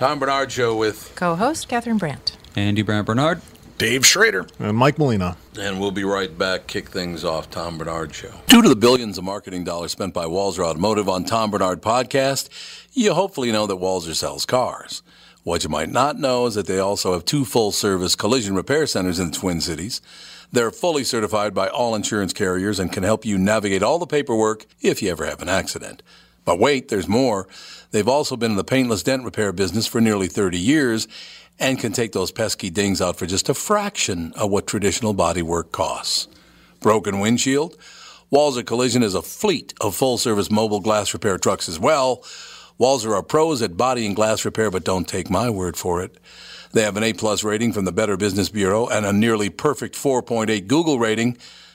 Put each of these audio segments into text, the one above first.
Tom Barnard Show with co-host Catherine Brandt. Andy Brandt Barnard. Dave Schrader. And Mike Molina. And we'll be right back. Kick things off. Tom Barnard Show. Due to the billions of marketing dollars spent by Walser Automotive on Tom Barnard Podcast, you hopefully know that Walser sells cars. What you might not know is that they also have two full service collision repair centers in the Twin Cities. They're fully certified by all insurance carriers and can help you navigate all the paperwork if you ever have an accident. But wait, there's more. They've also been in the paintless dent repair business for nearly 30 years and can take those pesky dings out for just a fraction of what traditional bodywork costs. Broken windshield? Walser Collision is a fleet of full service mobile glass repair trucks as well. Walser are pros at body and glass repair, but don't take my word for it. They have an A plus rating from the Better Business Bureau and a nearly perfect 4.8 Google rating.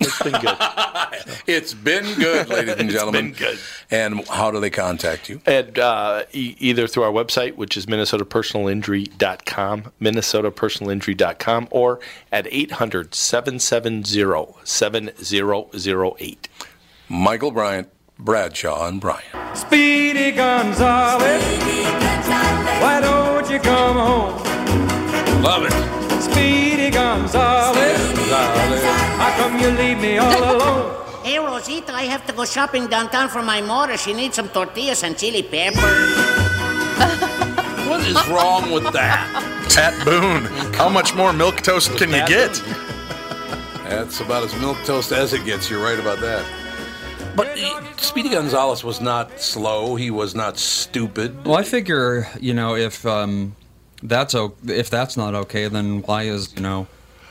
It's been good. it's been good, ladies and gentlemen. It's been good. And how do they contact you? And uh, e- either through our website, which is minnesotapersonalinjury.com, minnesotapersonalinjury.com, or at 800-770-7008. Michael Bryant, Bradshaw, and Bryant. Speedy Gonzales, why don't you come home? Love it. Speedy Gonzales, how come you leave me all alone? Hey, Rosita, I have to go shopping downtown for my mother. She needs some tortillas and chili pepper. What is wrong with that? Pat Boone. How much more milk toast can you get? That's about as milk toast as it gets. You're right about that. But he- Speedy Gonzalez was not slow. He was not stupid. Well, I figure you know if um, that's o- if that's not okay, then why is you know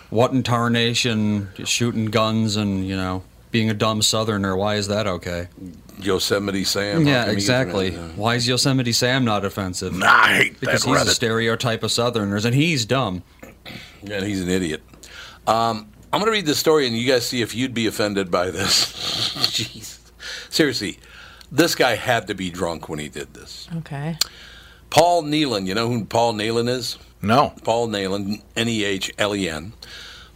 what in tarnation shooting guns and you know being a dumb Southerner? Why is that okay? Yosemite Sam. yeah, exactly. around? Why is Yosemite Sam not offensive? Nah, I hate because that he's a stereotype of Southerners, and he's dumb. Yeah, and he's an idiot. Um, I'm going to read this story, and you guys see if you'd be offended by this. Jeez. Seriously, this guy had to be drunk when he did this. Okay. Paul Nealon, you know who Paul Nealon is? No. Paul Nehlen, N E H L E N.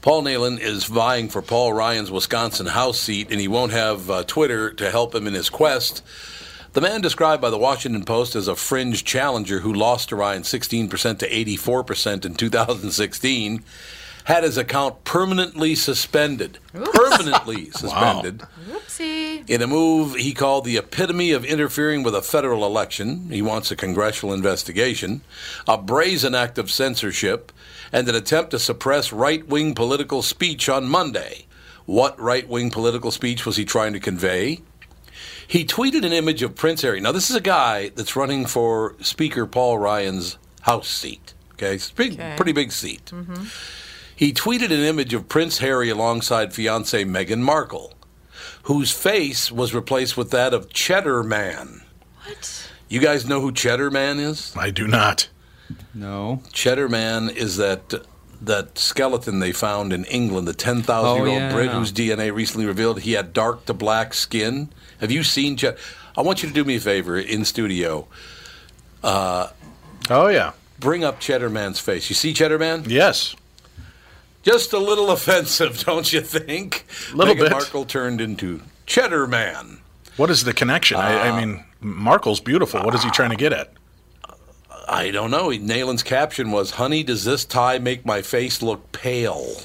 Paul Nehlen is vying for Paul Ryan's Wisconsin House seat, and he won't have uh, Twitter to help him in his quest. The man described by the Washington Post as a fringe challenger who lost to Ryan 16% to 84% in 2016 had his account permanently suspended. Permanently suspended. Whoopsie. In a move he called the epitome of interfering with a federal election, he wants a congressional investigation, a brazen act of censorship, and an attempt to suppress right wing political speech on Monday. What right wing political speech was he trying to convey? He tweeted an image of Prince Harry. Now, this is a guy that's running for Speaker Paul Ryan's House seat. Okay, it's a big, Okay. pretty big seat. Mm-hmm. He tweeted an image of Prince Harry alongside fiancee Meghan Markle, whose face was replaced with that of Cheddar Man. What? You guys know who Cheddar Man is? I do not. No. Cheddar Man is that that skeleton they found in England, the 10,000 year Oh, old yeah. Brit whose DNA recently revealed he had dark to black skin. Have you seen Cheddar? I want you to do me a favor in studio. Uh, oh, yeah. Bring up Cheddar Man's face. You see Cheddar Man? Yes. Just a little offensive, don't you think? A Little Meghan bit. Markle turned into Cheddar Man. What is the connection? I, I uh, mean, Markle's beautiful. What is he trying to get at? I don't know. Nehlen's caption was, "Honey, does this tie make my face look pale?"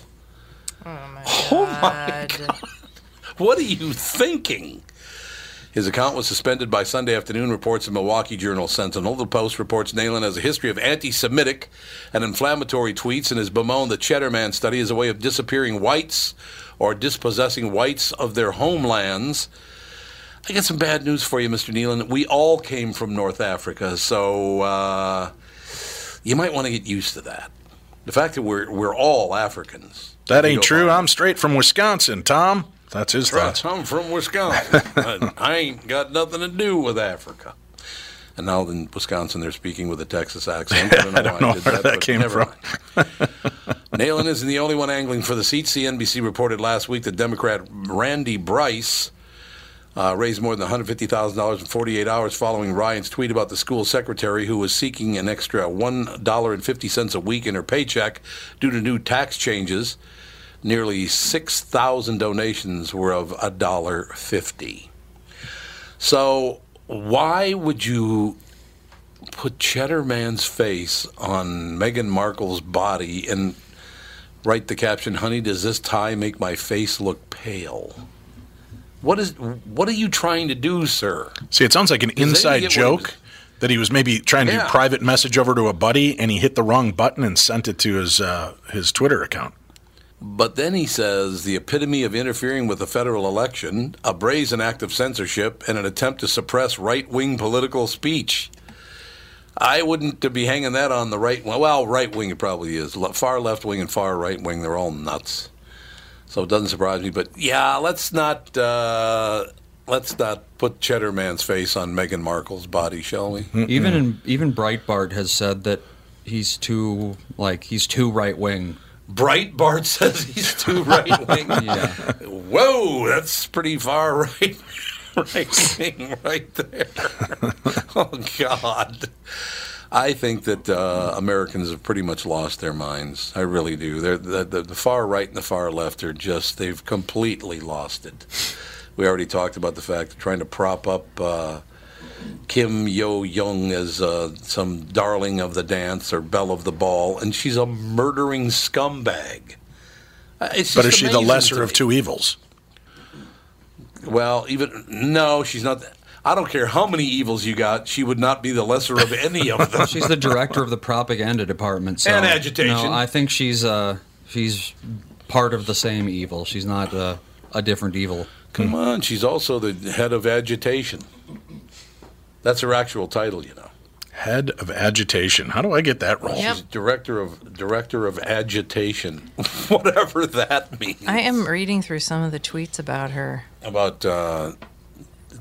Oh my oh, god! What are you thinking? His account was suspended by Sunday afternoon, reports the Milwaukee Journal Sentinel. The Post reports Nehlen has a history of anti Semitic and inflammatory tweets and has bemoaned the Cheddar Man study as a way of disappearing whites or dispossessing whites of their homelands. I got some bad news for you, Mr. Nealon. We all came from North Africa, so uh, you might want to get used to that. The fact that we're, we're all Africans. That ain't true. mind. I'm straight from Wisconsin, Tom. That's his thoughts. I'm from Wisconsin. I, I ain't got nothing to do with Africa. And now in Wisconsin, they're speaking with a Texas accent. I don't know, I don't why know where that, that came from. Nehlen isn't the only one angling for the seat. CNBC reported last week that Democrat Randy Bryce uh, raised more than $150,000 in 48 hours following Ryan's tweet about the school secretary who was seeking an extra $1.50 a week in her paycheck due to new tax changes. Nearly 6,000 donations were of $1.50. So, why would you put Cheddar Man's face on Meghan Markle's body and write the caption, "Honey, does this tie make my face look pale?" What is what are you trying to do, sir? See, it sounds like an Does inside joke that he was maybe trying to Yeah. do private message over to a buddy, and he hit the wrong button and sent it to his uh, his Twitter account. But then he says the epitome of interfering with the federal election, a brazen act of censorship, and an attempt to suppress right wing political speech. I wouldn't be hanging that on the right wing. Well, right wing it probably is. Far left wing and far right wing, they're all nuts. So it doesn't surprise me. But yeah, let's not uh, let's not put Cheddar Man's face on Meghan Markle's body, shall we? Even in, even Breitbart has said that he's too like he's too right wing. Breitbart says he's too right wing. Yeah. Whoa, that's pretty far right, right wing right there. oh God. I think that uh, Americans have pretty much lost their minds. I really do. They're, the, the, the far right and the far left are just, they've completely lost it. We already talked about the fact they're trying to prop up uh, Kim Yo Jong as uh, some darling of the dance or belle of the ball, and she's a murdering scumbag. Uh, It's But is she the lesser of two evils? Well, even no, she's not. I don't care how many evils you got. She would not be the lesser of any of them. She's the director of the propaganda department. So, And agitation. No, I think she's uh she's part of the same evil. She's not uh, a different evil. Come on, she's also the head of agitation. That's her actual title, you know. Head of agitation. How do I get that role? She's director of director of agitation, whatever that means. I am reading through some of the tweets about her. About uh,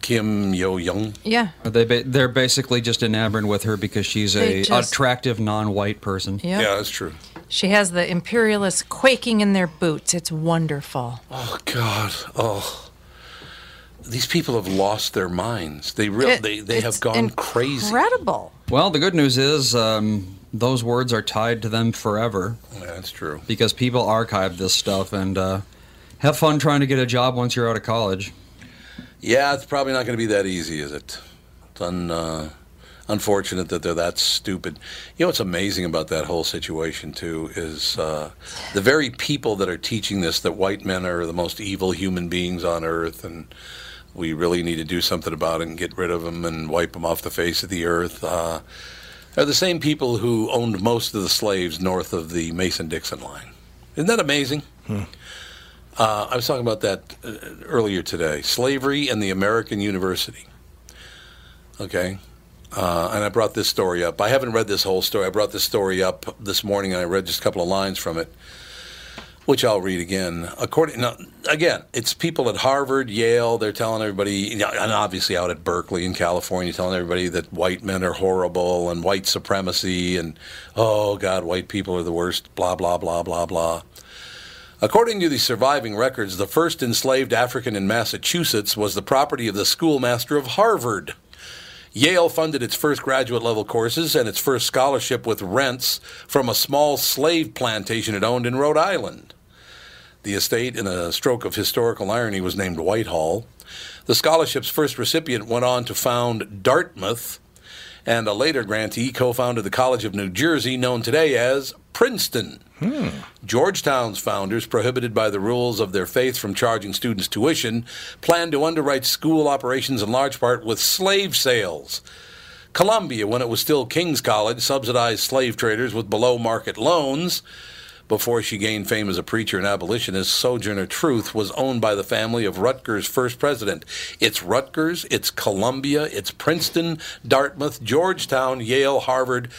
Kim Yo Jong. Yeah. They ba- they're basically just enamored with her because she's They a just- attractive non-white person. Yep. Yeah, that's true. She has the imperialists quaking in their boots. It's wonderful. Oh God. Oh. These people have lost their minds. They real It- they, they have gone crazy. Incredible. Well, the good news is um, those words are tied to them forever Yeah, that's true. because people archive this stuff and uh, have fun trying to get a job once you're out of college. Yeah, it's probably not going to be that easy, is it? It's un, uh, unfortunate that they're that stupid. You know what's amazing about that whole situation too is uh, the very people that are teaching this that white men are the most evil human beings on earth, and we really need to do something about it and get rid of them and wipe them off the face of the earth. Uh, are the same people who owned most of the slaves north of the Mason-Dixon line. Isn't that amazing? Uh, I was talking about that uh, earlier today. Slavery and the American University. Okay. Uh, and I brought this story up. I haven't read this whole story. I brought this story up this morning, and I read just a couple of lines from it, which I'll read again. According, now, again, it's people at Harvard, Yale. They're telling everybody, and obviously out at Berkeley in California, telling everybody that white men are horrible and white supremacy, and oh God, white people are the worst. Blah blah blah blah blah. According to the surviving records, the first enslaved African in Massachusetts was the property of the schoolmaster of Harvard. Yale funded its first graduate level courses and its first scholarship with rents from a small slave plantation it owned in Rhode Island. The estate, in a stroke of historical irony, was named Whitehall. The scholarship's first recipient went on to found Dartmouth, and a later grantee co founded the College of New Jersey, known today as Princeton. Hmm. Georgetown's founders, prohibited by the rules of their faith from charging students tuition, planned to underwrite school operations in large part with slave sales. Columbia, when it was still King's College, subsidized slave traders with below market loans. Before she gained fame as a preacher and abolitionist, Sojourner Truth was owned by the family of Rutgers' first president. It's Rutgers, it's Columbia, it's Princeton, Dartmouth, Georgetown, Yale, Harvard.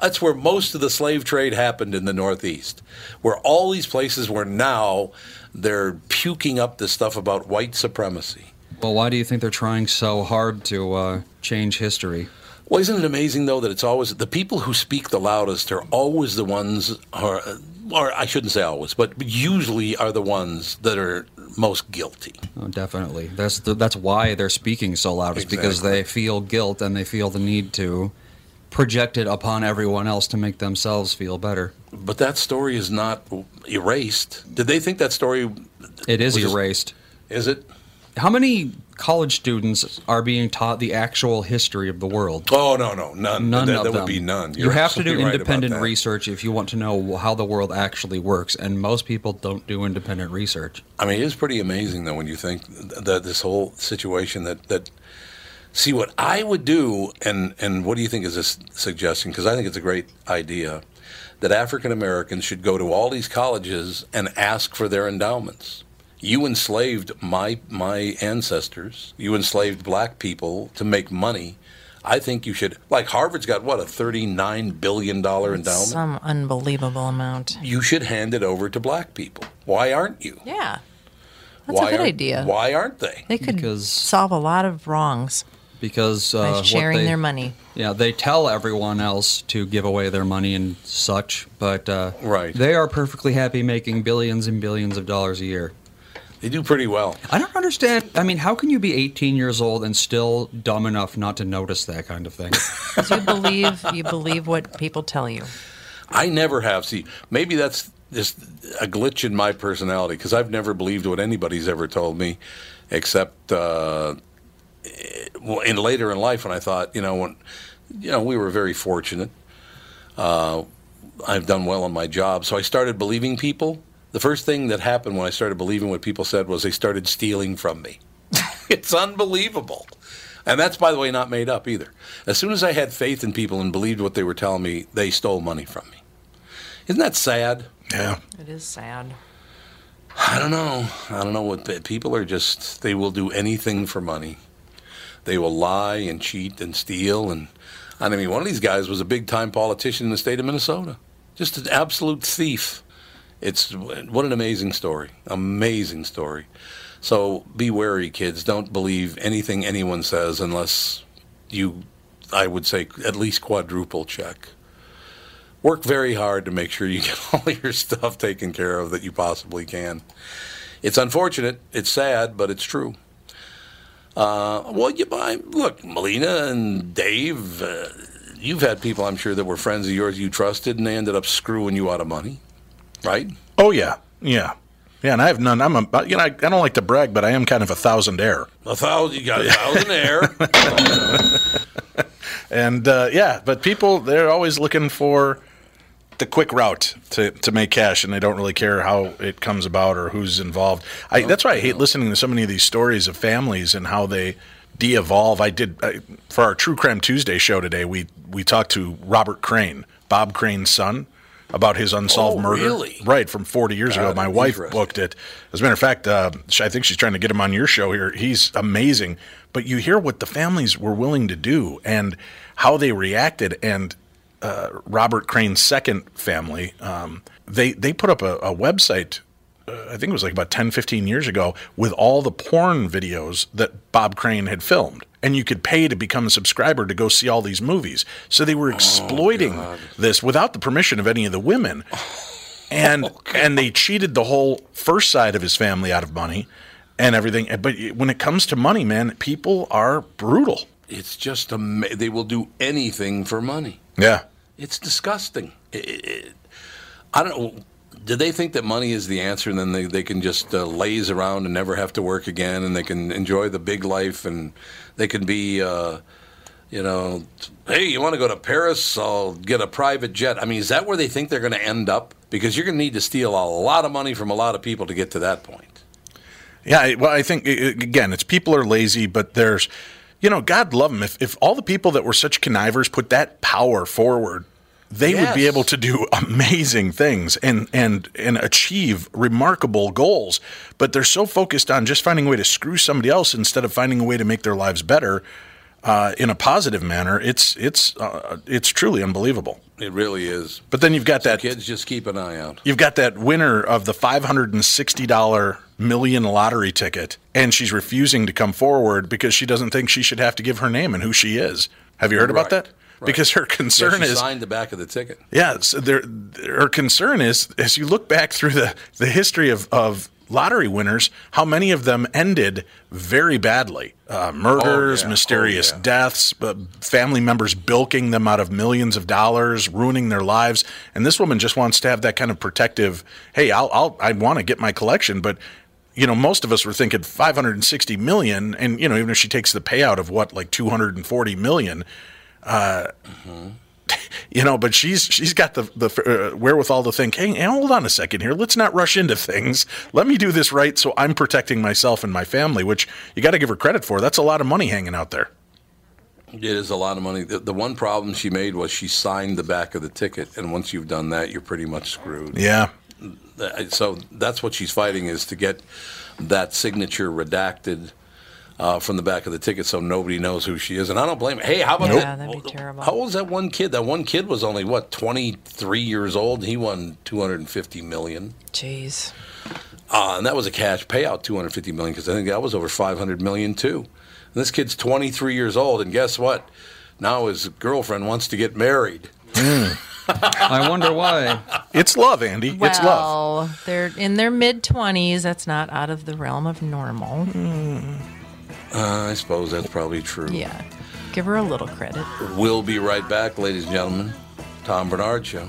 That's where most of the slave trade happened in the Northeast, where all these places were now they're puking up this stuff about white supremacy. Well, why do you think they're trying so hard to uh, change history? Well, isn't it amazing though that it's always the people who speak the loudest are always the ones, or, or I shouldn't say always, but usually are the ones that are most guilty. Oh, definitely. That's the, that's why they're speaking so loud. Is because they feel guilt and they feel the need to project it upon everyone else to make themselves feel better. But that story is not erased. Did they think that story? It is just- erased. Is it? How many college students are being taught the actual history of the world? Oh no, no, none. None That- of that them. would be none. you You're have to do right independent research if you want to know how the world actually works, and most people don't do independent research. I mean, it is pretty amazing though when you think that this whole situation that that. See what I would do, and and what do you think is this suggestion? Because I think it's a great idea that African Americans should go to all these colleges and ask for their endowments. You enslaved my my ancestors. You enslaved black people to make money. I think you should. Like Harvard's got what a thirty-nine billion dollar endowment. Some unbelievable amount. you should hand it over to black people. Why aren't you? Yeah. That's why a good aren't- idea. Why aren't they? They could Because- solve a lot of wrongs Because uh, by sharing they- their money. Yeah, they tell everyone else to give away their money and such, but uh, Right. they are perfectly happy making billions and billions of dollars a year. They do pretty well. I don't understand. I mean, how can you be 18 years old and still dumb enough not to notice that kind of thing? 'Cause you believe you believe what people tell you. I never have. See, maybe that's just a glitch in my personality because I've never believed what anybody's ever told me, except uh, well, in later in life when I thought, you know, when you know we were very fortunate. Uh, I've done well on my job, so I started believing people. The first thing that happened when I started believing what people said was they started stealing from me. it's unbelievable. And that's, by the way, not made up either. As soon as I had faith in people and believed what they were telling me, they stole money from me. Isn't that sad? Yeah. It is sad. I don't know. I don't know what people are just, they will do anything for money. They will lie and cheat and steal. And I mean, one of these guys was a big time politician in the state of Minnesota. Just an absolute thief. It's what an amazing story. Amazing story. So be wary, kids. Don't believe anything anyone says unless you, I would say, at least quadruple check. Work very hard to make sure you get all your stuff taken care of that you possibly can. It's unfortunate. It's sad, but it's true. Uh, well, you buy. Look, Molina and Dave. Uh, you've had people, I'm sure, that were friends of yours you trusted, and they ended up screwing you out of money, right? Oh yeah, yeah, yeah. And I have none. I'm a. You know, I, I don't like to brag, but I am kind of a thousandaire. A thousand. You got a thousand air. And uh, yeah, but people they're always looking for the quick route to, to make cash, and they don't really care how it comes about or who's involved. I, that's why I hate listening to so many of these stories of families and how they de-evolve. I did I, for our True Crime Tuesday show today. We we talked to Robert Crane, Bob Crane's son, about his unsolved Oh, murder. really? Right from 40 years ago. My wife booked it. As a matter of fact, uh, I think she's trying to get him on your show here. He's amazing. But you hear what the families were willing to do and how they reacted. And uh, Robert Crane's second family, um, they they put up a, a website. Uh, I think it was like about 10, 15 years ago, with all the porn videos that Bob Crane had filmed. And you could pay to become a subscriber to go see all these movies. So they were oh, exploiting this without the permission of any of the women. And and they cheated the whole first side of his family out of money and everything. But when it comes to money, man, people are brutal. It's just ama- they will do anything for money. Yeah. It's disgusting. It, it- I don't know. Do they think that money is the answer, and then they, they can just uh, laze around and never have to work again, and they can enjoy the big life, and they can be, uh, you know, hey, you want to go to Paris? I'll get a private jet. I mean, is that where they think they're going to end up? Because you're going to need to steal a lot of money from a lot of people to get to that point. Yeah, well, I think again, it's people are lazy, but there's, you know, God love them. If if all the people that were such connivers put that power forward, they would be able to do amazing things and and and achieve remarkable goals. But they're so focused on just finding a way to screw somebody else instead of finding a way to make their lives better uh, in a positive manner. It's it's uh, it's truly unbelievable. It really is. But then you've got that Kids, just keep an eye out. You've got that winner of the $560 million lottery ticket, and she's refusing to come forward because she doesn't think she should have to give her name and who she is. Have you heard about that? Right. Because her Yeah, concern she is signed the back of the ticket. yeah, so there, her concern is as you look back through the, the history of, of lottery winners, how many of them ended very badly. Uh, murders, Oh, yeah. mysterious Oh, yeah. deaths, uh, family members bilking them out of millions of dollars, ruining their lives. And this woman just wants to have that kind of protective, hey, I'll, I'll I want to get my collection, but you know, most of us were thinking 560 million, and you know, even if she takes the payout of what, like 240 million, uh, you know, but she's she's got the the uh, wherewithal to think, hey, hold on a second here, let's not rush into things. Let me do this right, so I'm protecting myself and my family, which you got to give her credit for. That's a lot of money hanging out there. It is a lot of money. The, the one problem she made was she signed the back of the ticket, and once you've done that, you're pretty much screwed. Yeah, So that's what she's fighting is to get that signature redacted uh, from the back of the ticket, so nobody knows who she is. And I don't blame her. Hey, how about Nope. that? That'd be terrible. How old is that one kid? That one kid was only what 23 years old. He won 250 million. Jeez. Uh, and that was a cash payout, 250 million, because I think that was over 500 million too. And this kid's 23 years old, and guess what? Now his girlfriend wants to get married. I wonder why. it's love, Andy. Well, it's love. they're in their mid 20s. That's not out of the realm of normal. Uh, I suppose that's probably true. Yeah. Give her a little credit. We'll be right back, ladies and gentlemen. Tom Barnard Show.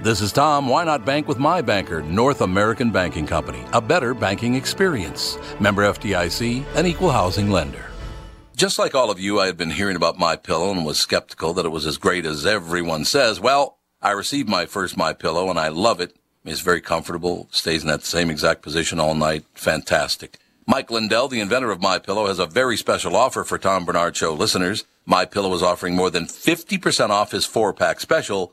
This is Tom. Why not bank with my banker, North American Banking Company? A better banking experience. Member FDIC, an equal housing lender. Just like all of you, I had been hearing about my pillow and was skeptical that it was as great as everyone says. Well, I received my first my pillow and I love it. It's very comfortable, stays in that same exact position all night. Fantastic. Mike Lindell, the inventor of My Pillow, has a very special offer for Tom Barnard Show listeners. My Pillow is offering more than 50% off his four-pack special,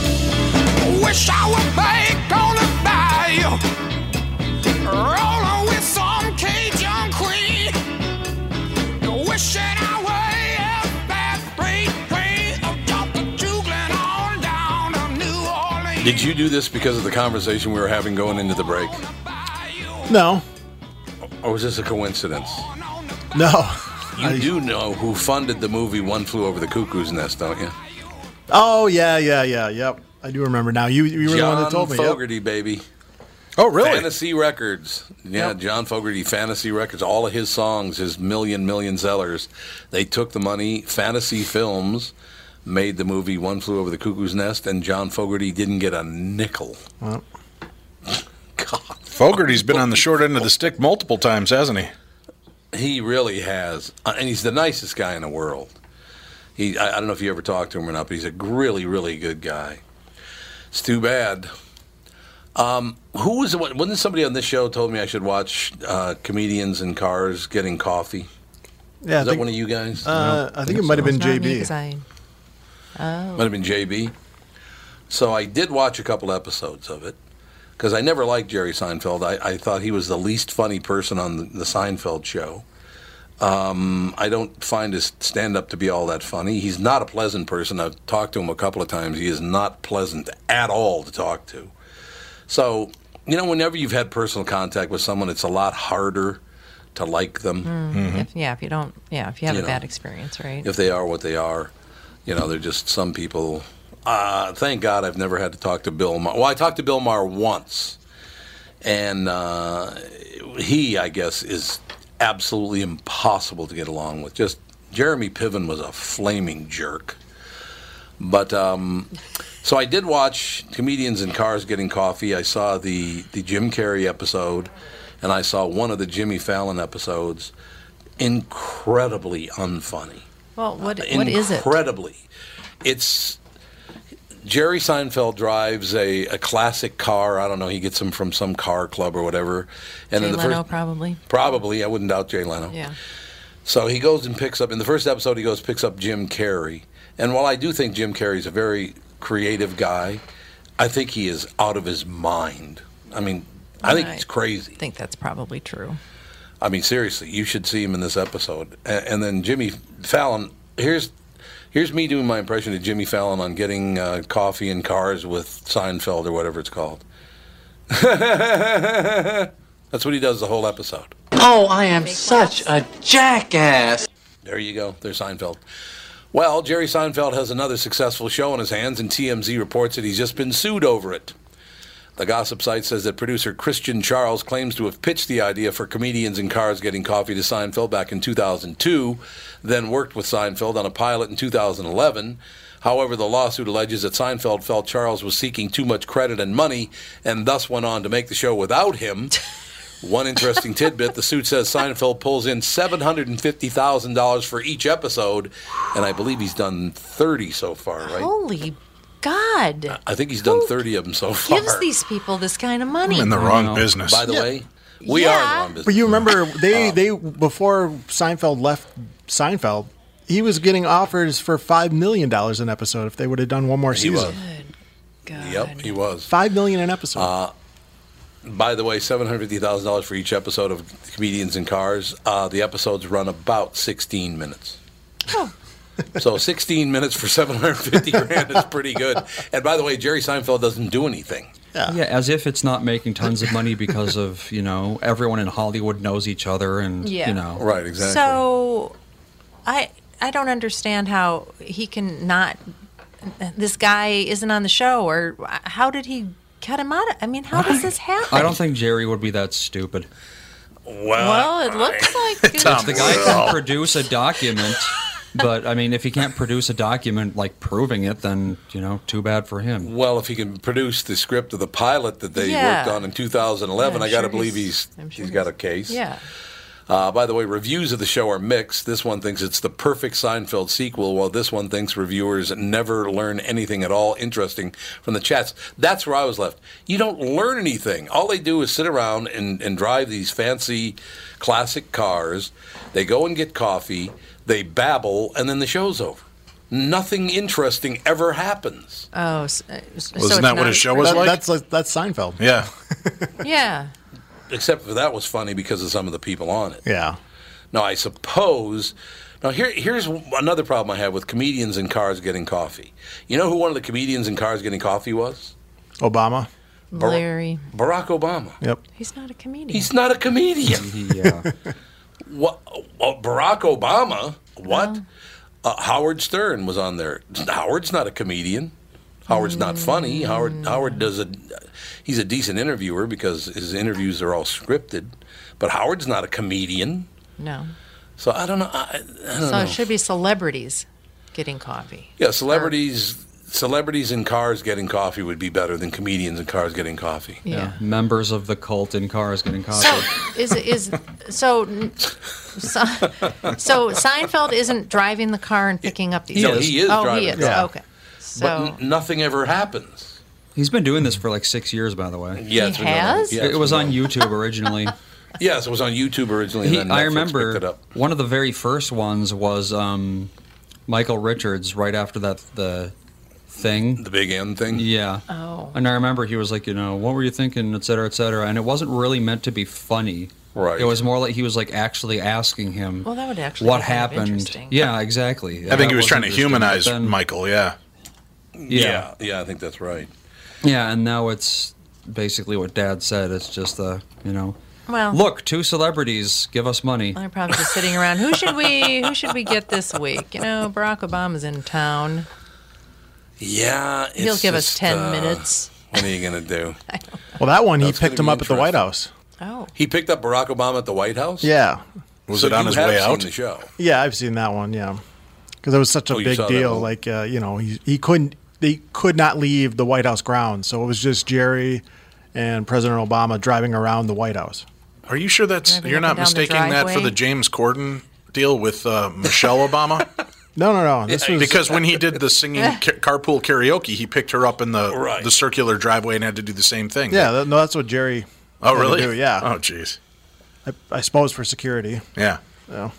Wish I were back on the bayou, rolling with some Cajun queen. Wishing I were a fat freight train, jumping, choogling on down to New Orleans. Did you do this because of the conversation we were having going into the break? No, Or was this a coincidence? No. You do know who funded the movie One Flew Over the Cuckoo's Nest, don't you? Oh yeah, yeah, yeah, yep. I do remember now. You you were the one that told me. yep. Fogerty, baby. Oh, really? Fantasy Records. Yeah, John Fogerty, Fantasy Records. All of his songs, his million, million sellers, they took the money. Fantasy Films made the movie One Flew Over the Cuckoo's Nest, and John Fogerty didn't get a nickel. Well, Fogerty's been on the short end of the stick multiple times, hasn't he? He really has, Uh, and he's the nicest guy in the world. He, I, I don't know if you ever talked to him or not, but he's a really, really good guy. It's too bad. Um, who was? What, wasn't somebody on this show told me I should watch uh, comedians in cars getting coffee? Yeah, I is that think- one of you guys? Uh, I think it might have been Not me, I- Oh. Might have been JB. So I did watch a couple episodes of it because I never liked Jerry Seinfeld. I, I thought he was the least funny person on the, the Seinfeld show. Um, I don't find his stand up to be all that funny. He's not a pleasant person. I've talked to him a couple of times. He is not pleasant at all to talk to. So, you know, whenever you've had personal contact with someone, it's a lot harder to like them. Mm, if, yeah, if you don't, yeah, if you have You a know. bad experience, right? if they are what they are. You know, they're just some people. Uh, thank God I've never had to talk to Bill Maher. Well, I talked to Bill Maher once, and uh, he, I guess, is absolutely impossible to get along with. Just Jeremy Piven was a flaming jerk. But um, so I did watch comedians in cars getting coffee. I saw the the Jim Carrey episode, and I saw one of the Jimmy Fallon episodes. Incredibly unfunny Well, what what is it? incredibly. It's Jerry Seinfeld drives a, a classic car. I don't know. He gets them from some car club or whatever. And Jay in the Leno, first, probably. probably, I wouldn't doubt Jay Leno. Yeah. So he goes and picks up in the first episode. He goes picks up Jim Carrey, and while I do think Jim Carrey's a very creative guy, I think he is out of his mind. I mean, I think I he's crazy. I think that's probably true. I mean, seriously, you should see him in this episode. And, and then Jimmy Fallon. Here's here's me doing my impression of Jimmy Fallon on getting uh, coffee in cars with Seinfeld or whatever it's called. That's what he does the whole episode. Oh, I am such a jackass. There you go. There's Seinfeld. Well, Jerry Seinfeld has another successful show on his hands, and TMZ reports that he's just been sued over it. The gossip site says that producer Christian Charles claims to have pitched the idea for comedians in cars getting coffee to Seinfeld back in 2002, then worked with Seinfeld on a pilot in 2011. However, the lawsuit alleges that Seinfeld felt Charles was seeking too much credit and money and thus went on to make the show without him. One interesting tidbit the suit says Seinfeld pulls in $750,000 for each episode, and I believe he's done 30 so far, right? Holy God! I think he's done 30 of them so far. Gives these people this kind of money. I'm in the wrong business. By the Yeah. way, we are in the wrong business. But you remember they they before Seinfeld left Seinfeld, he was getting offers for five million dollars an episode if they would have done one more He season. was. Yep, he was. Five million an episode. Uh, by the way, seven hundred fifty thousand dollars for each episode of Comedians in Cars. Uh, the episodes run about sixteen minutes. So sixteen minutes for seven hundred fifty grand is pretty good. And by the way, Jerry Seinfeld doesn't do anything. Yeah. as if it's not making tons of money because of you know everyone in Hollywood knows each other and Yeah. you know Right, exactly. So, I I don't understand how he can not. This guy isn't on the show, or how did he cut him out? Of, I mean, how does this happen? I don't think Jerry would be that stupid. Well, it looks like If the guy can produce a document, but I mean, if he can't produce a document like proving it, then you know, too bad for him. Well, if he can produce the script of the pilot that they Yeah. worked on in 2011, Yeah, I I'm got to sure believe he's- he's he's got a case. Yeah. Uh, by the way, reviews of the show are mixed. This one thinks it's the perfect Seinfeld sequel, while this one thinks reviewers never learn anything at all interesting from the chats. That's where I was left. You don't learn anything. All they do is sit around and, and drive these fancy classic cars. They go and get coffee, they babble, and then the show's over. Nothing interesting ever happens. Oh, so, so it's Wasn't that what not- his show was That- like? That's like, that's Seinfeld. Yeah. Yeah. Except for that was funny because of some of the people on it. Yeah. Now, I suppose. Now, here, here's another problem I have with comedians in cars getting coffee. You know who one of the comedians in cars getting coffee was? Obama. Larry. Barack Obama. Yep. He's not a comedian. He's not a comedian. Yeah. what? Well, Barack Obama? What? Uh, Howard Stern was on there. Howard's not a comedian. Howard's not funny. Howard Howard does a he's a decent interviewer because his interviews are all scripted. But Howard's not a comedian. No. So I don't know. I, I don't So know. it should be celebrities getting coffee. Yeah, celebrities celebrities in cars getting coffee would be better than comedians in cars getting coffee. Yeah. Members of the cult in cars getting coffee. So is is so so, so Seinfeld isn't driving the car and picking up these. He is. He is oh, driving he is. the car. Okay. So but n- nothing ever happens. He's been doing this for like six years, by the way. Yeah, it's been going on. Yeah, it was on YouTube originally. Yes, it was on YouTube originally. He- then I remember it up. one of the very first ones was um, Michael Richards right after that the thing. The big M thing. Yeah. Oh. And I remember he was like, you know, what were you thinking, et cetera, et cetera. And it wasn't really meant to be funny. Right. It was more like he was like actually asking him Well, that would actually what be kind of happened. interesting. Yeah, exactly. I think he was trying to humanize then- Michael. Yeah. Yeah. Yeah, yeah, I think that's right. Yeah, and now it's basically what Dad said. It's just a, you know, Well, look, two celebrities, give us money. they're probably just sitting around. Who should we who should we get this week? You know, Barack Obama's in town. Yeah, He'll it's give us 10 uh, minutes. What are you gonna do? Well, that one he That's picked him up at the White. House. Oh. He picked up Barack Obama at the White House. Yeah, Was So it on his way out? The show. yeah, I've seen that one. Yeah, because it was such a Oh, big deal. Like uh, you know, he he couldn't they could not leave the White House grounds, so it was just Jerry and President Obama driving around the White House. Are you sure that's Driving you're not and down the mistaking that for the James Corden deal with uh, Michelle Obama? No, no, no. This was because when he did the singing ca- carpool karaoke, he picked her up in the Right. the circular driveway and had to do the same thing. yeah, that, no, that's what Jerry. Oh, had to really? do, yeah. Oh, jeez. I, I suppose for security. Yeah. So,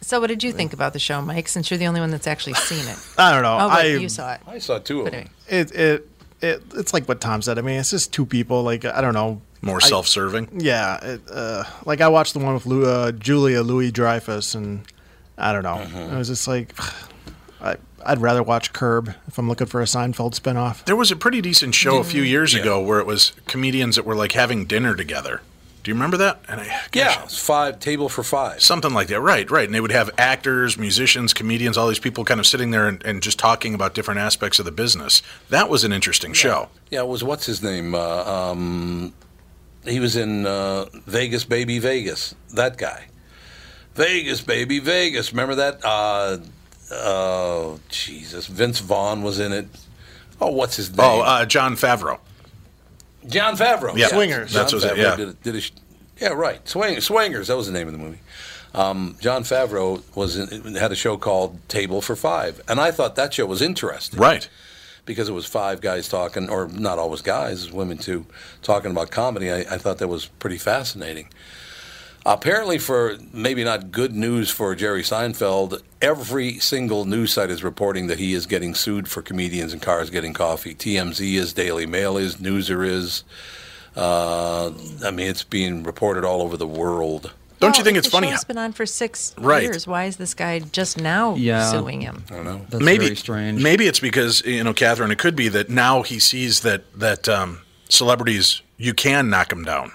So what did you think about the show, Mike? Since you're the only one that's actually seen it. I don't know. Oh, I you saw it. I saw two of But them. anyway. it, it it it's like what Tom said. I mean, it's just two people. Like I don't know. More I- self-serving. Yeah, it, uh, like I watched the one with Lou, uh, Julia Louis Dreyfus, and I don't know. Mm-hmm. It was just like I, I'd rather watch Curb if I'm looking for a Seinfeld spinoff. There was a pretty decent show a few years ago where it was comedians that were like having dinner together. Do you remember that? And I, gosh, Yeah, five table for five. Something like that, right? Right, and they would have actors, musicians, comedians, all these people kind of sitting there and, and just talking about different aspects of the business. That was an interesting show. Yeah, it was what's his name? Uh, um, he was in uh, Vegas, Baby Vegas. That guy. Vegas, Baby Vegas. Remember that? Uh, oh, Jesus. Vince Vaughn was in it. Oh, what's his name? Oh, uh, Jon Favreau. Jon Favreau. Yeah, Swingers. That's John was it. Yeah. Did, a- did a yeah, right. Swing, Swingers. That was the name of the movie. Um, Jon Favreau was in, had a show called Table for Five, and I thought that show was interesting. Right. because it was five guys talking, or not always guys, women too, talking about comedy. I, I thought that was pretty fascinating. Apparently, for maybe not good news for Jerry Seinfeld, every single news site is reporting that he is getting sued for comedians and cars getting coffee. TMZ is, Daily Mail is, Newser is. Uh, I mean, it's being reported all over the world. Don't Well, you think it's the funny? Show's been on for six Right. years. Why is this guy just now Yeah. suing him? I don't know. That's maybe very strange. Maybe it's because you know, Catherine. It could be that now he sees that that um, celebrities you can knock them down,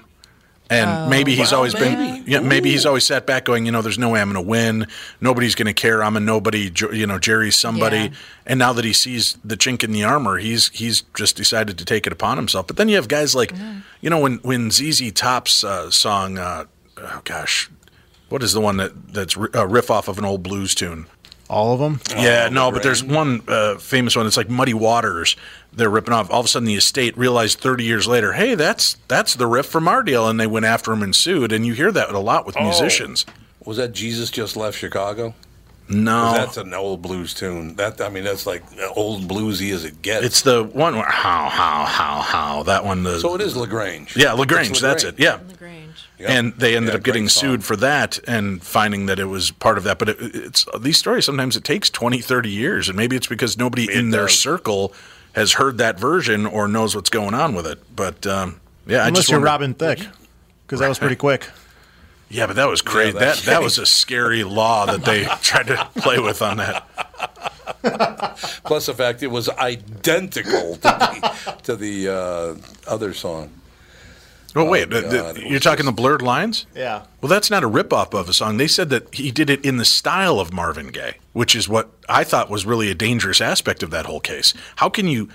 and maybe he's Well, always been. maybe. Yeah, maybe he's always sat back going, you know, there's no way I'm going to win. Nobody's going to care. I'm a nobody. You know, Jerry's somebody. Yeah. And now that he sees the chink in the armor, he's he's just decided to take it upon himself. But then you have guys like, you know, when when ZZ Top's uh, song, uh, oh gosh, what is the one that that's a riff off of an old blues tune? All of them. Yeah, Oh, no, the but there's one uh, famous one. It's like Muddy Waters. They're ripping off. All of a sudden, the estate realized 30 years later, hey, that's that's the riff from our deal, and they went after him and sued. And you hear that a lot with Oh. musicians. Was that Jesus just left Chicago? No, That's an old blues tune. That I mean, that's like old bluesy as it gets. it's the one where how how how how that one. The, so it is La Grange. yeah, La Grange. It's That's it. Yeah. La Grange. Yep. And they ended Yeah, up getting sued for that and finding that it was part of that. But it, it's these stories sometimes it takes 20, 30 years, and maybe it's because nobody It in their circle has heard that version or knows what's going on with it. But um, yeah, I Unless just you're wonder- Robin Thicke, because that was pretty quick. Yeah, but that was crazy. that- that that was a scary law that they tried to play with on that. Plus the fact it was identical to the, to the uh, other song. Oh, wait, my the- the- you're was talking the blurred lines? Yeah. Well, that's not a ripoff of a song. They said that he did it in the style of Marvin Gaye, which is what I thought was really a dangerous aspect of that whole case. How can you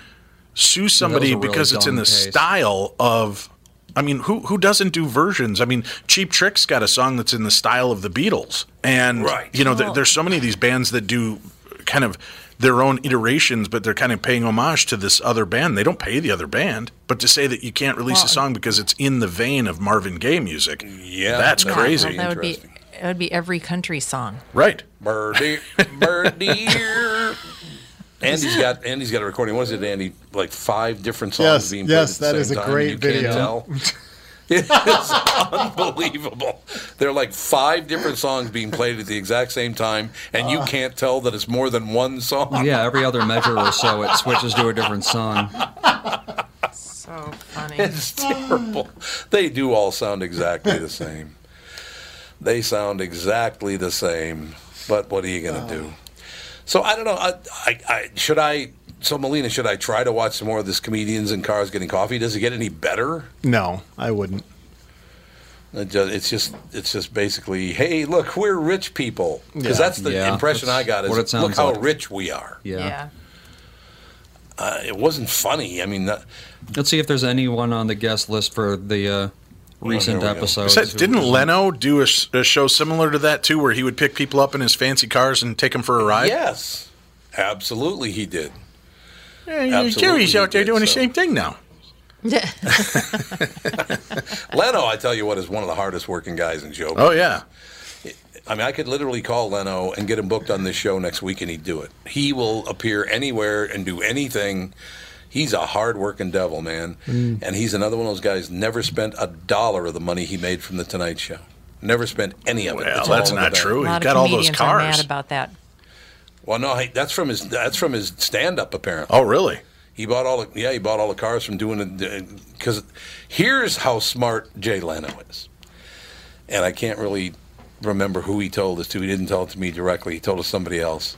sue somebody really because it's in the case. style of? I mean, who who doesn't do versions? I mean, Cheap Trick's got a song that's in the style of the Beatles, and Right. you know, there, there's so many of these bands that do kind of their own iterations, but they're kind of paying homage to this other band. They don't pay the other band, but to say that you can't release a song because it's in the vein of Marvin Gaye music, Yeah, that's that- crazy. Well, that would be it would be every country song. Right. Birdie, birdie. Andy's got Andy's got a recording. What is it, Andy? Like five different songs Yes, being yes, played at the that is same a time. great you video. Can't tell. It's unbelievable. There are like five different songs being played at the exact same time, and you can't tell that it's more than one song. Yeah, every other measure or so, it switches to a different song. So funny. It's terrible. They do all sound exactly the same. They sound exactly the same. But what are you going to oh. do? So I don't know. I, I, I, should I? So Melina, should I try to watch some more of this comedians in cars getting coffee? Does it get any better? No, I wouldn't. It ju- It's just, it's just basically, hey, look, we're rich people. Because Yeah. that's the Yeah, impression I got. Is what it look how like. rich we are. Yeah. yeah. Uh, it wasn't funny. I mean, that, Let's see if there's anyone on the guest list for the uh, recent here we episodes. Said- didn't Leno do a, a show similar to that too, where he would pick people up in his fancy cars and take them for a ride? yes, absolutely, he did. Yeah, Absolutely Jerry's he out there did, doing the same thing now. Leno, I tell you what, is one of the hardest working guys in show. Oh yeah, I mean, I could literally call Leno and get him booked on this show next week, and he'd do it. He will appear anywhere and do anything. He's a hard-working devil, man, Mm. and he's another one of those guys. Never spent a dollar of the money he made from the Tonight Show. Never spent any of it. Well, It's that's all in not the bank. true. A He's lot got of all those comedians are mad about that. Well, no, hey, that's from his. That's from his stand-up, apparently. Oh really? He bought all the yeah, he bought all the cars from doing it uh, because here's how smart Jay Leno is, and I can't really remember who he told this to. He didn't tell it to me directly. He told it to somebody else,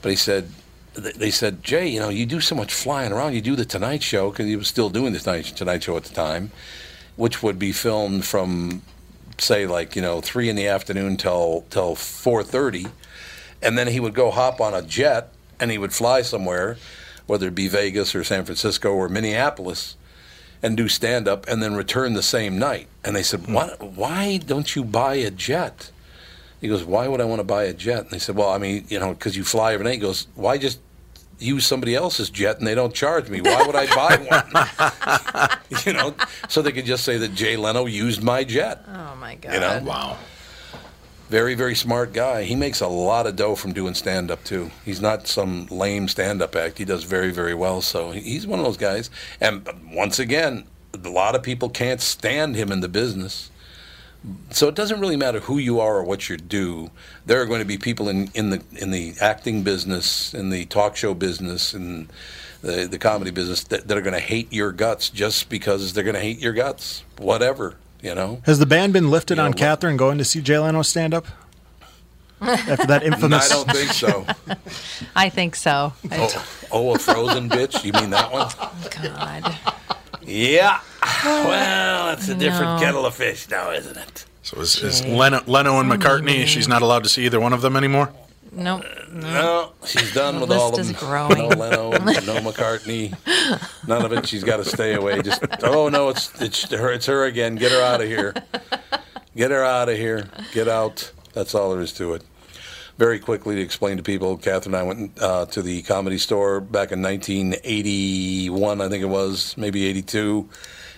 but he said they said Jay, you know, you do so much flying around. You do the Tonight Show because he was still doing the Tonight, Tonight Show at the time, which would be filmed from say like you know three in the afternoon till till four thirty, and then he would go hop on a jet and he would fly somewhere, whether it be Vegas or San Francisco or Minneapolis, and do stand up and then return the same night. And they said, hmm. why, why don't you buy a jet? He goes, why would I want to buy a jet? And they said, well, I mean, you know, because you fly every night. He goes, why just use somebody else's jet and they don't charge me? Why would I buy one? you know, so they could just say that Jay Leno used my jet. Oh my god. You know, wow. Very, very smart guy. He makes a lot of dough from doing stand up, too. He's not some lame stand up act. He does very, very well. So he's one of those guys. And once again, a lot of people can't stand him in the business. So it doesn't really matter who you are or what you do. There are going to be people in, in the in the acting business, in the talk show business, in the, the comedy business that, that are going to hate your guts just because they're going to hate your guts. Whatever, you know. Has the ban been lifted You know, on look- Catherine going to see Jay Leno stand up? After that infamous. I don't think so. I think so. Oh, oh, a frozen bitch? You mean that one? Oh, God. Yeah. Well, it's a different No. kettle of fish now, isn't it? So is, is Leno, Leno and oh, McCartney? She's not allowed to see either one of them anymore. Nope. No, she's done The with all of them. growing. No Leno, no McCartney, none of it. She's got to stay away. Just oh no, it's it's her. It's her again. Get her out of here. Get her out of here. Get out. That's all there is to it. Very quickly to explain to people, Catherine and I went uh, to the comedy store back in 1981, I think it was, maybe 82,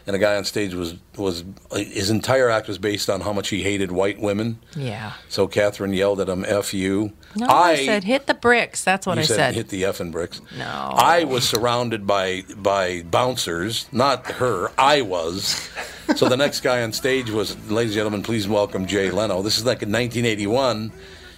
and a guy on stage was was his entire act was based on how much he hated white women. Yeah. So Catherine yelled at him, "F you." No, I, said hit the bricks. That's what I said, said. hit the effing bricks. No. I was surrounded by by bouncers, not her. I was. So the next guy on stage was, ladies and gentlemen, please welcome Jay Leno. This is like in 1981.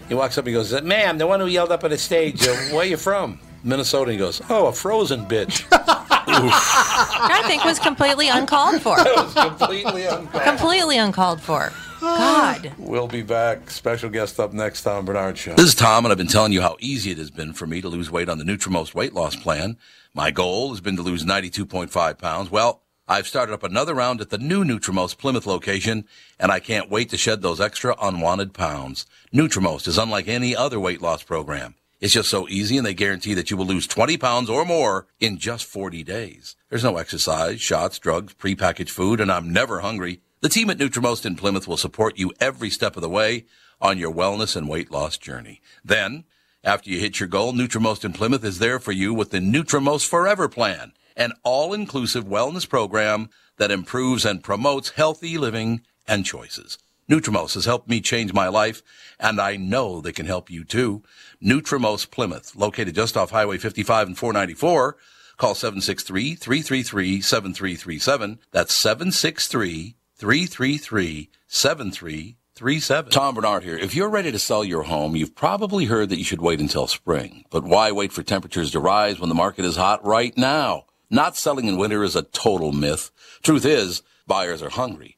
He walks up and he goes, "Ma'am, the one who yelled up on the stage. Uh, where you from?" Minnesota. He goes, "Oh, a frozen bitch." I think was completely uncalled for. completely uncalled. completely uncalled for. God. We'll be back. Special guest up next, Tom Barnard Show. This is Tom, and I've been telling you how easy it has been for me to lose weight on the Nutrimost weight loss plan. My goal has been to lose 92.5 pounds. Well, I've started up another round at the new Nutrimost Plymouth location, and I can't wait to shed those extra unwanted pounds. Nutrimost is unlike any other weight loss program. It's just so easy, and they guarantee that you will lose 20 pounds or more in just 40 days. There's no exercise, shots, drugs, prepackaged food, and I'm never hungry. The team at Nutrimost in Plymouth will support you every step of the way on your wellness and weight loss journey. Then, after you hit your goal, Nutrimost in Plymouth is there for you with the Nutrimost Forever Plan, an all-inclusive wellness program that improves and promotes healthy living and choices. Nutrimost has helped me change my life, and I know they can help you too. Nutrimost Plymouth, located just off Highway 55 and 494. Call 763-333-7337. That's 763-333-7337. Tom Barnard here. If you're ready to sell your home, you've probably heard that you should wait until spring. But why wait for temperatures to rise when the market is hot right now? Not selling in winter is a total myth. Truth is, buyers are hungry.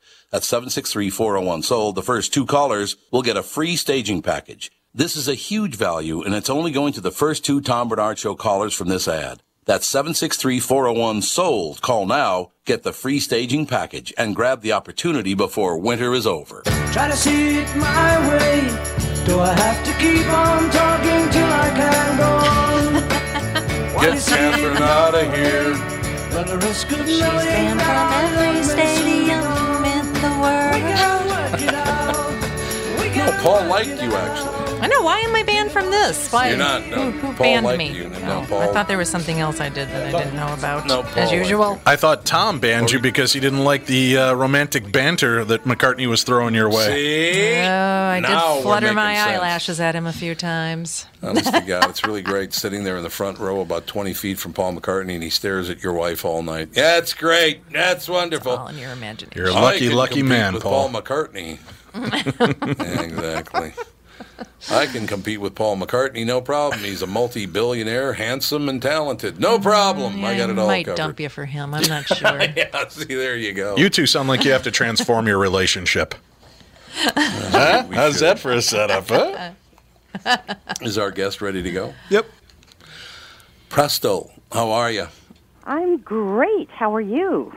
That's 763-401-SOLD. The first two callers will get a free staging package. This is a huge value, and it's only going to the first two Tom Barnard Show callers from this ad. That's 763-401-SOLD. Call now, get the free staging package, and grab the opportunity before winter is over. Try to see it my way. Do I have to keep on talking till I can go on? Get you Catherine out of here. Run the risk of She's knowing banned from every stadium in the world. work it out. No, Paul liked you, actually. I know. Why am I banned from this? Why? You're not, no. Who, who Paul banned liked me? you. No, Oh, I thought there was something else I did that I didn't know about. No, Paul as liked usual. I thought Tom banned you because he didn't like the uh, romantic banter that McCartney was throwing your way. See? Oh, I Now we're did flutter my sense. eyelashes at him a few times. Honest to God, it's really great sitting there in the front row about 20 feet from Paul McCartney and he stares at your wife all night. That's great. That's wonderful. All in your imagination. You're a I lucky, can lucky compete man, with Paul. Paul McCartney. exactly. I can compete with Paul McCartney, no problem. He's a multi-billionaire, handsome and talented. No problem. Mm, I got it all might covered. dump you for him. I'm not sure. yeah, see, there you go. You two sound like you have to transform your relationship. Uh, huh? How's should. that for a setup, huh? Is our guest ready to go? Yep. Presto, how are you? I'm great. How are you?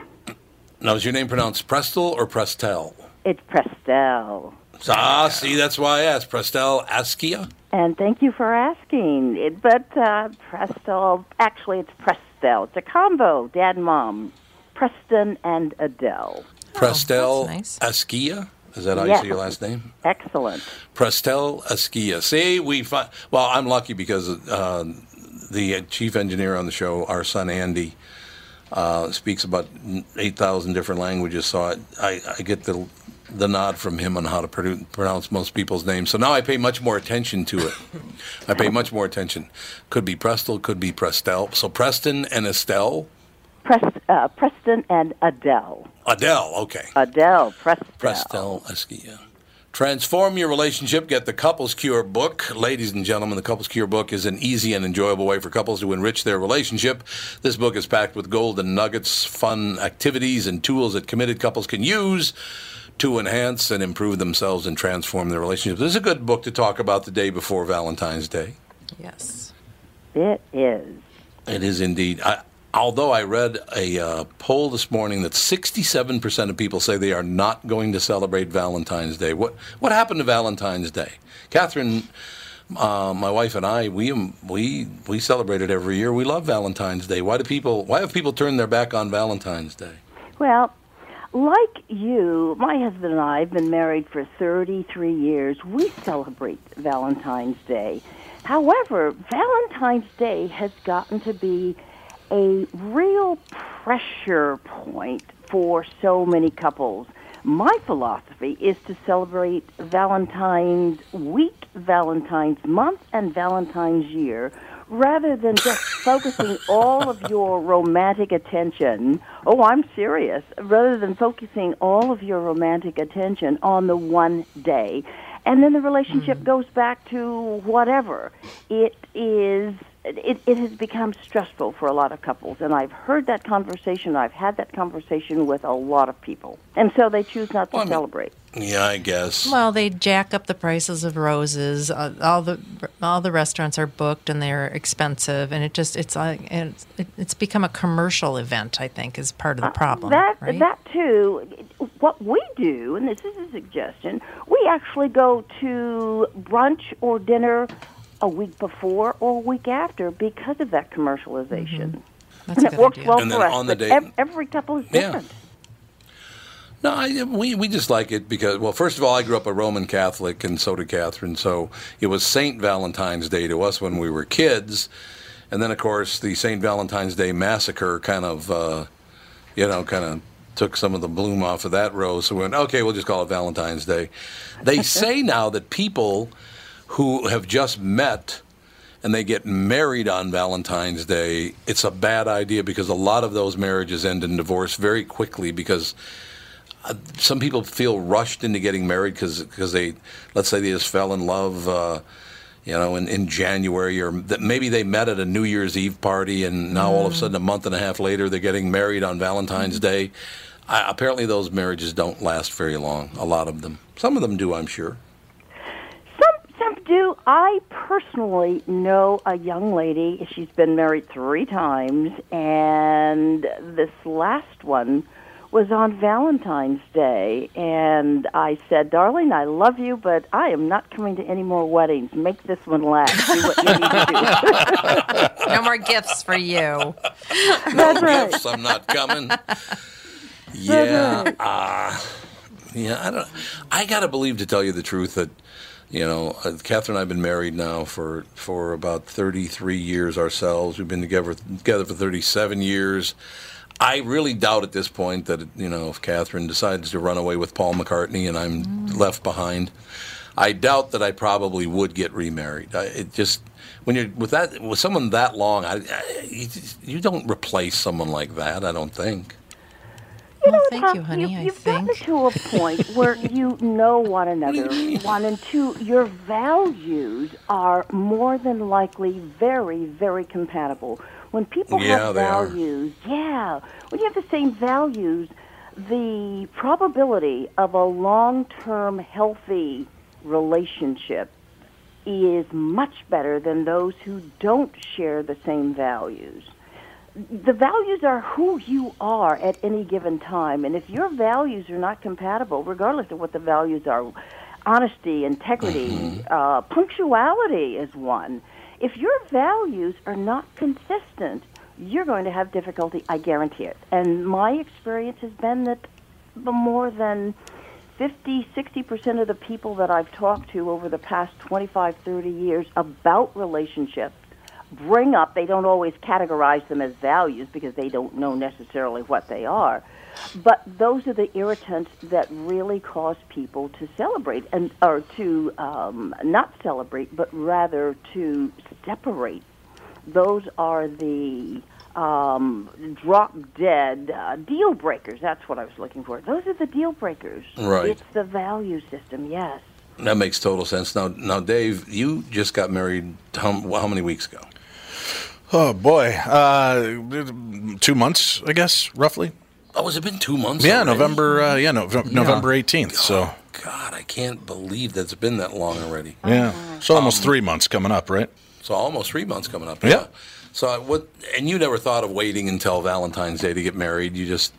Now, is your name pronounced Prestel or Prestel? It's Prestel. Ah, see, that's why I asked. Prestel Askia? And thank you for asking. It, but uh, Prestel, actually, it's Prestel. It's a combo, dad and mom. Preston and Adele. Prestel that's nice. Askia? Is that how Yes. you say your last name? Excellent. Prestel Askia. See, we fi- well, I'm lucky because uh, the chief engineer on the show, our son Andy, uh, speaks about eight thousand different languages. So I, I, I get the the nod from him on how to pronounce most people's names. So now I pay much more attention to it. I pay much more attention. Could be Prestel, could be Prestel. So Preston and Estelle, Prest, uh, Preston and Adele. Adele. Okay. Adele, Prestel. Prestel Askia. Transform your relationship. Get the Couples Cure book. Ladies and gentlemen, the Couples Cure book is an easy and enjoyable way for couples to enrich their relationship. This book is packed with golden nuggets, fun activities, and tools that committed couples can use to enhance and improve themselves and transform their relationships. This is a good book to talk about the day before Valentine's Day. yes. It is. It is indeed. I, although I read a uh, poll this morning that 67% of people say they are not going to celebrate Valentine's Day. What what happened to Valentine's Day? Catherine, uh, my wife and I, we we we celebrate it every year. We love Valentine's Day. Why do people? Why have people turned their back on Valentine's Day? Well, like you, my husband and I have been married for 33 years. We celebrate Valentine's Day. However, Valentine's Day has gotten to be a real pressure point for so many couples. My philosophy is to celebrate Valentine's week, Valentine's month, and Valentine's year rather than just focusing all of your romantic attention. Oh, I'm serious. Rather than focusing all of your romantic attention on the one day, and then the relationship mm-hmm. goes back to whatever. It is. It, it has become stressful for a lot of couples, and I've heard that conversation. I've had that conversation with a lot of people, and so they choose not to celebrate. Yeah, I guess. Well, they jack up the prices of roses. Uh, all the all the restaurants are booked and they're expensive, and it just it's like it's, it's become a commercial event. I think is part of the problem. Uh, That right? that too. What we do, and this is a suggestion, we actually go to brunch or dinner a week before or a week after because of that commercialization. That's and a it works idea. well And for us. on the but day- ev- every couple is Yeah. No, I, we we just like it because well, first of all, I grew up a Roman Catholic, and so did Catherine. So it was Saint Valentine's Day to us when we were kids, and then of course the Saint Valentine's Day massacre kind of, uh, you know, kind of took some of the bloom off of that rose. So we went, okay, we'll just call it Valentine's Day. They say now that people who have just met and they get married on Valentine's Day, it's a bad idea because a lot of those marriages end in divorce very quickly because uh, some people feel rushed into getting married because they, let's say they just fell in love, uh, you know, in, in January or that maybe they met at a New Year's Eve party and now all of a sudden a month and a half later they're getting married on Valentine's Day. I, apparently those marriages don't last very long. A lot of them. Some of them do, I'm sure. Some some do. I personally know a young lady. She's been married three times, and this last one was on Valentine's Day. And I said, "Darling, I love you, but I am not coming to any more weddings. Make this one last. Do what you need to do." no more gifts for you. That's right. Gifts, I'm not coming. Yeah, uh, yeah. I don't. I gotta believe to tell you the truth that you know, uh, Catherine and I've been married now for for about 33 years ourselves. We've been together together for 37 years. I really doubt at this point that you know if Catherine decides to run away with Paul McCartney and I'm mm. left behind. I doubt that I probably would get remarried. I, it just when you're with that with someone that long, I, I, you, you don't replace someone like that. I don't think. You know, thank Tom, you, honey, I You've gotten to a point where you know one another. One and two, your values are more than likely very, very compatible. When people Yeah, have they are. values, yeah, when you have the same values, the probability of a long-term healthy relationship is much better than those who don't share the same values the values are who you are at any given time. And if your values are not compatible, regardless of what the values are, honesty, integrity, uh, punctuality is one. If your values are not consistent, you're going to have difficulty, I guarantee it. And my experience has been that more than 50, 60% of the people that I've talked to over the past 25, 30 years about relationships bring up, they don't always categorize them as values because they don't know necessarily what they are. But those are the irritants that really cause people to celebrate and or to um, not celebrate, but rather to separate. Those are the um, drop dead uh, deal breakers. That's what I was looking for. Those are the deal breakers. Right. It's the value system. Yes. That makes total sense. Now, now, Dave, you just got married. How, how many weeks ago? Oh boy, uh, two months, I guess, roughly. Oh, has it been two months? Yeah, already? November. Uh, yeah, no, November eighteenth. So God, I can't believe that's been that long already. yeah, so almost three months coming up, right? So almost three months coming up. Yeah. So I- what? And you never thought of waiting until Valentine's Day to get married. You just,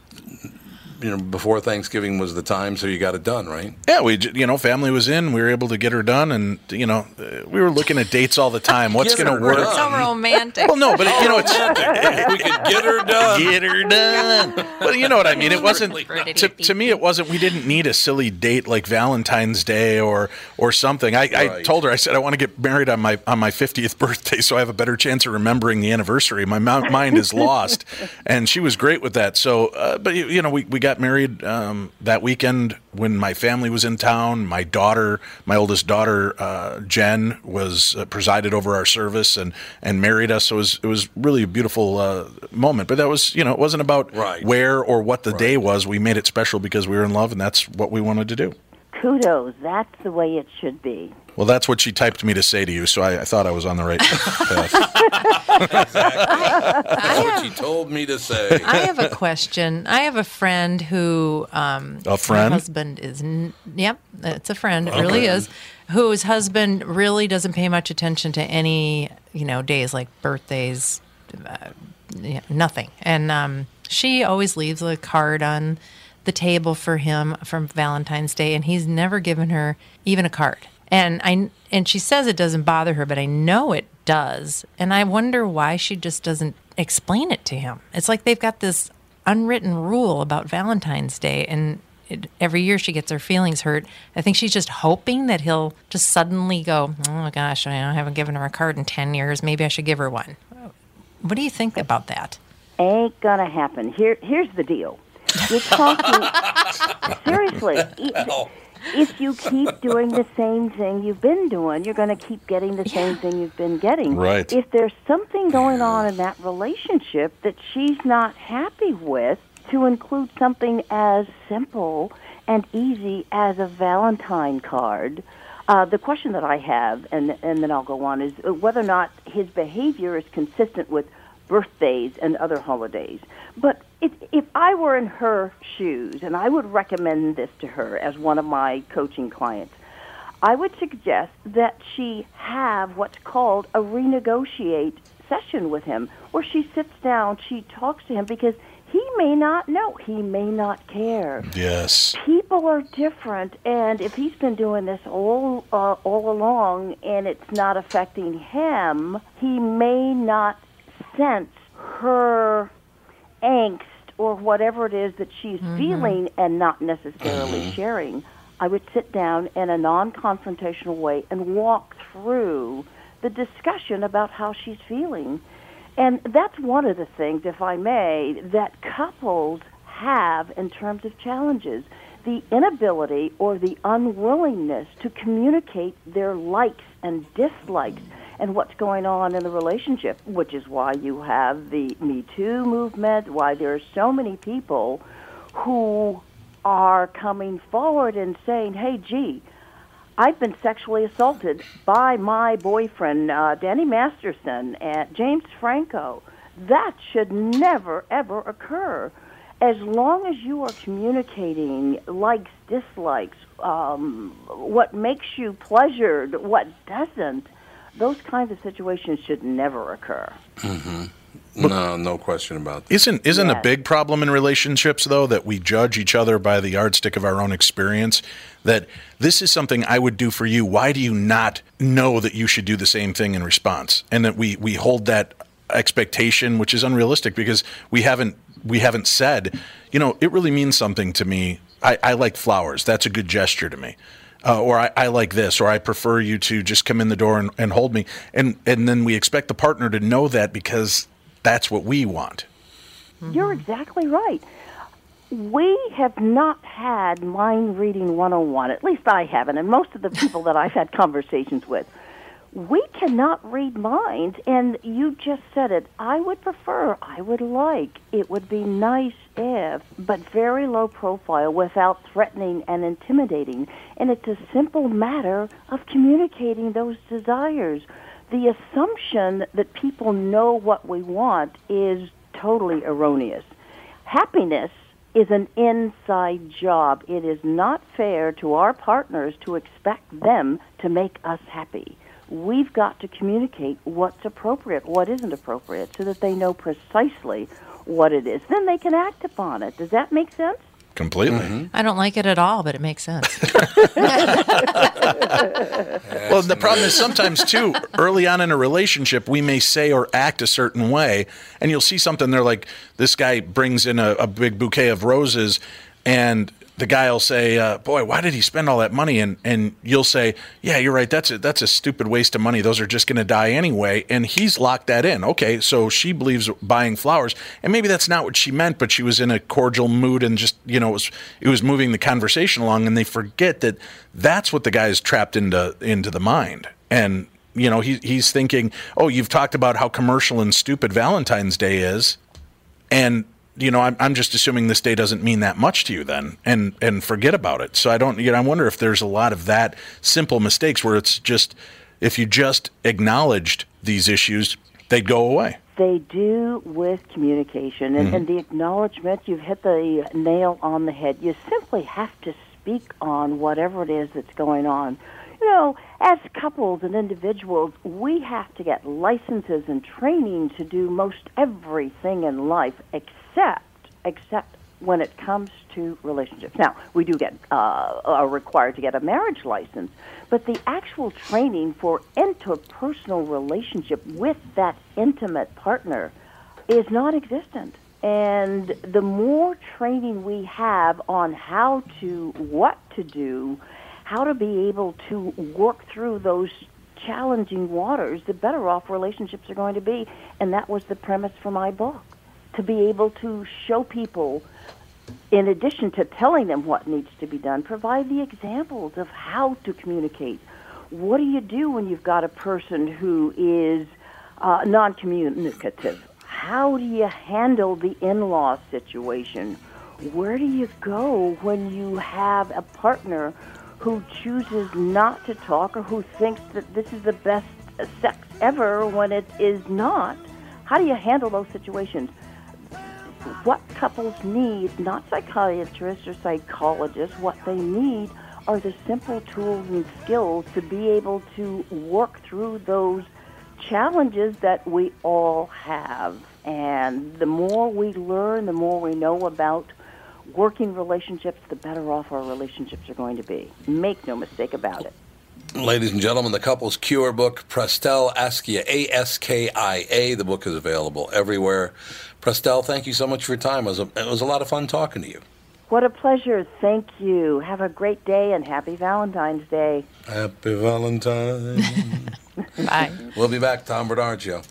you know, before Thanksgiving was the time, so you got it done, right? Yeah, we you know family was in, we were able to get her done, and you know uh, we were looking at dates all the time. What's going to work? done. So romantic. Well, no, but it, you know it's we could get her done. Get her done. But you know what I mean. It wasn't to, to me. It wasn't. We didn't need a silly date like Valentine's Day or or something. I, I told her. I said I want to get married on my on my fiftieth birthday, so I have a better chance of remembering the anniversary. My mind is lost, and she was great with that. So, uh, but you, you know, we we got got married um, that weekend when my family was in town. My daughter, my oldest daughter, uh, Jen, was uh, presided over our service and and married us. So it was it was really a beautiful uh, moment. But that was you know it wasn't about where or what the day was. We made it special because we were in love, and that's what we wanted to do. Kudos. That's the way it should be. Well, that's what she typed me to say to you, so I, I thought I was on the right path. That's what she told me to say. I have a question. I have a friend who um, A friend? her husband is n- yep, it's a friend. It Okay. really is. Whose husband really doesn't pay much attention to any you know days like birthdays, uh, yeah, nothing. And um, she always leaves a card on the table for him from Valentine's Day, and he's never given her even a card. And I and she says it doesn't bother her, but I know it does. And I wonder why she just doesn't explain it to him. It's like they've got this unwritten rule about Valentine's Day, and it, every year she gets her feelings hurt. I think she's just hoping that he'll just suddenly go, "Oh my gosh, I haven't given her a card in ten years. Maybe I should give her one." What do you think about that? Ain't gonna happen. Here, here's the deal. You're talking seriously. I- If you keep doing the same thing you've been doing, you're going to keep getting the same thing you've been getting. Right. If there's something going on in that relationship that she's not happy with, to include something as simple and easy as a Valentine card. Uh, the question that I have, and and then I'll go on, is uh, whether or not his behavior is consistent with birthdays and other holidays. But if, if I were in her shoes, and I would recommend this to her as one of my coaching clients, I would suggest that she have what's called a renegotiate session with him, where she sits down, she talks to him because he may not know, he may not care Yes. people are different and if he's been doing this all uh, all along and it's not affecting him he may not sense her angst or whatever it is that she's mm-hmm. feeling and not necessarily mm-hmm. sharing i would sit down in a non-confrontational way and walk through the discussion about how she's feeling. And that's one of the things, if I may, that couples have in terms of challenges. The inability or the unwillingness to communicate their likes and dislikes and what's going on in the relationship, which is why you have the Me Too movement, why there are so many people who are coming forward and saying, hey, gee, I've been sexually assaulted by my boyfriend, uh, Danny Masterson, and James Franco. That should never, ever occur. As long as you are communicating likes, dislikes, um, what makes you pleasured, what doesn't, those kinds of situations should never occur. hmm No, no question about that. Isn't isn't a big problem in relationships though that we judge each other by the yardstick of our own experience? That this is something I would do for you. Why do you not know that you should do the same thing in response? And that we we hold that expectation, which is unrealistic because we haven't we haven't said, you know, it really means something to me. I, I like flowers. That's a good gesture to me. Uh, or I, I like this, or I prefer you to just come in the door and, and hold me, and and then we expect the partner to know that because that's what we want. You're exactly right. We have not had mind reading 101, at least I haven't, and most of the people that I've had conversations with. We cannot read minds, and you just said it. I would prefer, I would like, it would be nice if, but very low profile without threatening and intimidating. And it's a simple matter of communicating those desires. The assumption that people know what we want is totally erroneous. Happiness is an inside job. It is not fair to our partners to expect them to make us happy. We've got to communicate what's appropriate, what isn't appropriate, so that they know precisely what it is. Then they can act upon it. Does that make sense? Completely. Mm-hmm. I don't like it at all, but it makes sense. Well, the problem is sometimes too early on in a relationship, we may say or act a certain way, and you'll see something. They're like, this guy brings in a, a big bouquet of roses. and the guy will say, uh, "Boy, why did he spend all that money?" And and you'll say, "Yeah, you're right. That's a that's a stupid waste of money. Those are just going to die anyway." And he's locked that in. Okay, so she believes buying flowers, and maybe that's not what she meant, but she was in a cordial mood and just you know it was it was moving the conversation along, and they forget that that's what the guy is trapped into into the mind, and you know he he's thinking, "Oh, you've talked about how commercial and stupid Valentine's Day is." and you know I'm, I'm just assuming this day doesn't mean that much to you then and and forget about it so i don't you know i wonder if there's a lot of that simple mistakes where it's just if you just acknowledged these issues they'd go away They do with communication and, Mhm. and the acknowledgement. You've hit the nail on the head. You simply have to speak on whatever it is that's going on. You know, as couples and individuals, we have to get licenses and training to do most everything in life except except except when it comes to relationships. Now, we do get uh, are required to get a marriage license, but the actual training for interpersonal relationship with that intimate partner is non-existent. And the more training we have on how to, what to do, how to be able to work through those challenging waters, the better off relationships are going to be. And that was the premise for my book to be able to show people, in addition to telling them what needs to be done, provide the examples of how to communicate. What do you do when you've got a person who is uh, non communicative? How do you handle the in law situation? Where do you go when you have a partner who chooses not to talk or who thinks that this is the best sex ever when it is not? How do you handle those situations? What couples need, not psychiatrists or psychologists, what they need are the simple tools and skills to be able to work through those challenges that we all have. And the more we learn, the more we know about working relationships, the better off our relationships are going to be. Make no mistake about it. Ladies and gentlemen, the Couples Cure book, Prestel Askia, A S K I A. The book is available everywhere. Prestel, thank you so much for your time. It was, a, it was a lot of fun talking to you. What a pleasure. Thank you. Have a great day and happy Valentine's Day. Happy Valentine. Bye. We'll be back, Tom Barnard Show.